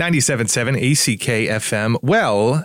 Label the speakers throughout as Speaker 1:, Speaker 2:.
Speaker 1: 97.7 ACK FM. Well,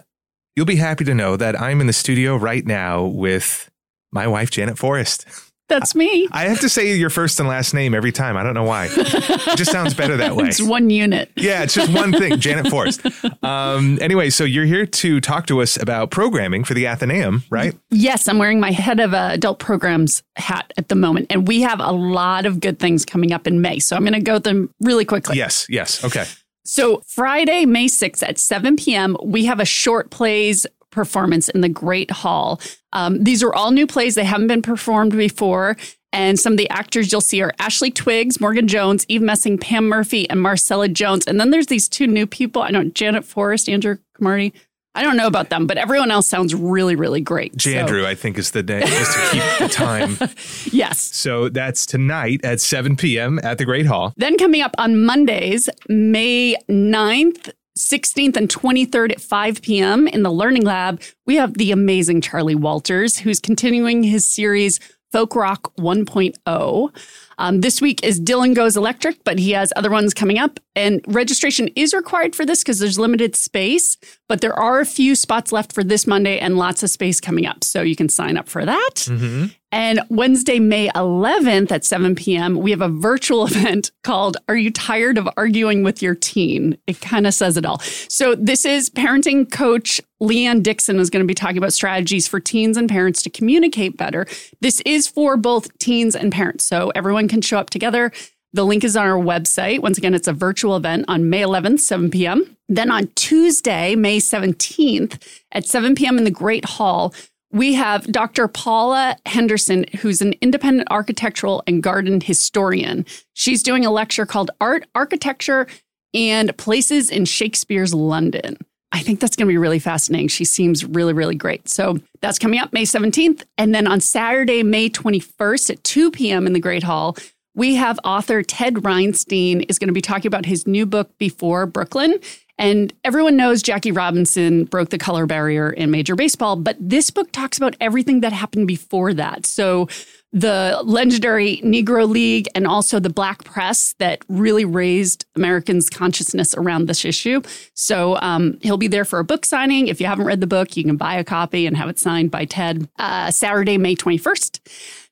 Speaker 1: you'll be happy to know that I'm in the studio right now with my wife, Janet Forrest.
Speaker 2: That's me.
Speaker 1: I have to say your first and last name every time. I don't know why. It just sounds better that way.
Speaker 2: It's one unit.
Speaker 1: Yeah, it's just one thing, Janet Forrest. Um, anyway, so you're here to talk to us about programming for the Athenaeum, right?
Speaker 2: Yes, I'm wearing my head of uh, adult programs hat at the moment, and we have a lot of good things coming up in May. So I'm going to go them really quickly.
Speaker 1: Yes, yes. Okay.
Speaker 2: So Friday, May 6th at 7 p.m., we have a short plays performance in the Great Hall. Um, these are all new plays. They haven't been performed before. And some of the actors you'll see are Ashley Twiggs, Morgan Jones, Eve Messing, Pam Murphy, and Marcella Jones. And then there's these two new people. I don't Janet Forrest, Andrew Camardi. I don't know about them, but everyone else sounds really, really great.
Speaker 1: Jandrew, so. I think, is the day just to keep the time.
Speaker 2: yes.
Speaker 1: So that's tonight at 7 p.m. at the Great Hall.
Speaker 2: Then coming up on Mondays, May 9th, 16th and 23rd at 5 p.m. in the Learning Lab, we have the amazing Charlie Walters, who's continuing his series Folk Rock 1.0. Um, this week is Dylan Goes Electric, but he has other ones coming up. And registration is required for this because there's limited space, but there are a few spots left for this Monday and lots of space coming up. So you can sign up for that. Mm-hmm. And Wednesday, May 11th at 7 p.m., we have a virtual event called Are You Tired of Arguing with Your Teen? It kind of says it all. So, this is parenting coach Leanne Dixon is going to be talking about strategies for teens and parents to communicate better. This is for both teens and parents. So, everyone can show up together. The link is on our website. Once again, it's a virtual event on May 11th, 7 p.m. Then on Tuesday, May 17th at 7 p.m. in the Great Hall, we have Dr. Paula Henderson, who's an independent architectural and garden historian. She's doing a lecture called Art, Architecture, and Places in Shakespeare's London. I think that's going to be really fascinating. She seems really, really great. So that's coming up May 17th. And then on Saturday, May 21st at 2 p.m. in the Great Hall, we have author Ted Reinstein is going to be talking about his new book, Before Brooklyn. And everyone knows Jackie Robinson broke the color barrier in Major Baseball, but this book talks about everything that happened before that. So the legendary Negro League and also the Black press that really raised Americans' consciousness around this issue. So um, he'll be there for a book signing. If you haven't read the book, you can buy a copy and have it signed by Ted. Uh, Saturday, May 21st.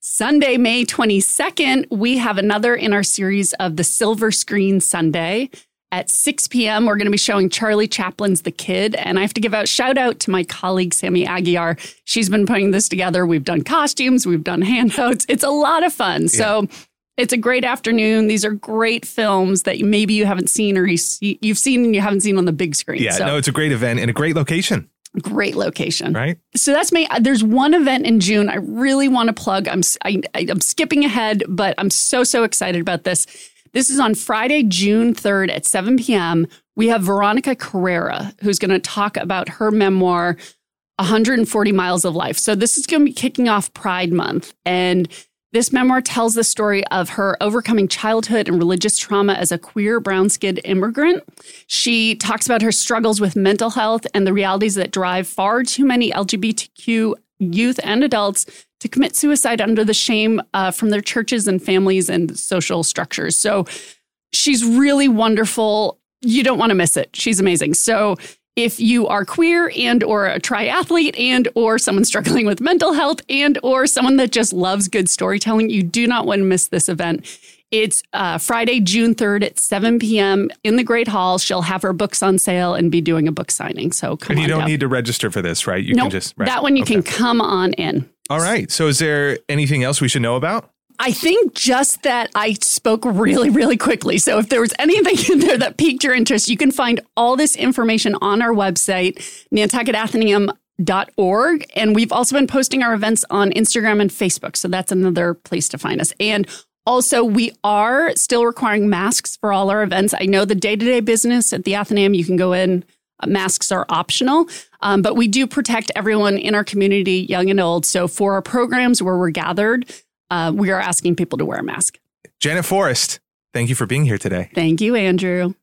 Speaker 2: Sunday, May 22nd, we have another in our series of the Silver Screen Sunday. At 6 p.m., we're going to be showing Charlie Chaplin's The Kid. And I have to give a shout out to my colleague, Sammy Aguiar. She's been putting this together. We've done costumes, we've done handouts. It's a lot of fun. Yeah. So it's a great afternoon. These are great films that maybe you haven't seen or you see, you've seen and you haven't seen on the big screen.
Speaker 1: Yeah, so. no, it's a great event and a great location.
Speaker 2: Great location,
Speaker 1: right?
Speaker 2: So that's me. There's one event in June I really want to plug. I'm I, I'm skipping ahead, but I'm so so excited about this. This is on Friday, June 3rd at 7 p.m. We have Veronica Carrera, who's going to talk about her memoir, 140 Miles of Life. So, this is going to be kicking off Pride Month. And this memoir tells the story of her overcoming childhood and religious trauma as a queer brown skinned immigrant. She talks about her struggles with mental health and the realities that drive far too many LGBTQ youth and adults to commit suicide under the shame uh, from their churches and families and social structures. So she's really wonderful. You don't want to miss it. She's amazing. So if you are queer and or a triathlete and or someone struggling with mental health and or someone that just loves good storytelling, you do not want to miss this event. It's uh, Friday, June 3rd at 7 p.m. in the Great Hall. She'll have her books on sale and be doing a book signing. So come
Speaker 1: And you don't
Speaker 2: down.
Speaker 1: need to register for this, right? You
Speaker 2: nope,
Speaker 1: can just. Right.
Speaker 2: That one you okay. can come on in.
Speaker 1: All right. So is there anything else we should know about?
Speaker 2: I think just that I spoke really, really quickly. So if there was anything in there that piqued your interest, you can find all this information on our website, nantucketathenaeum.org. And we've also been posting our events on Instagram and Facebook. So that's another place to find us. And also, we are still requiring masks for all our events. I know the day to day business at the Athenaeum, you can go in, uh, masks are optional, um, but we do protect everyone in our community, young and old. So for our programs where we're gathered, uh, we are asking people to wear a mask.
Speaker 1: Janet Forrest, thank you for being here today.
Speaker 2: Thank you, Andrew.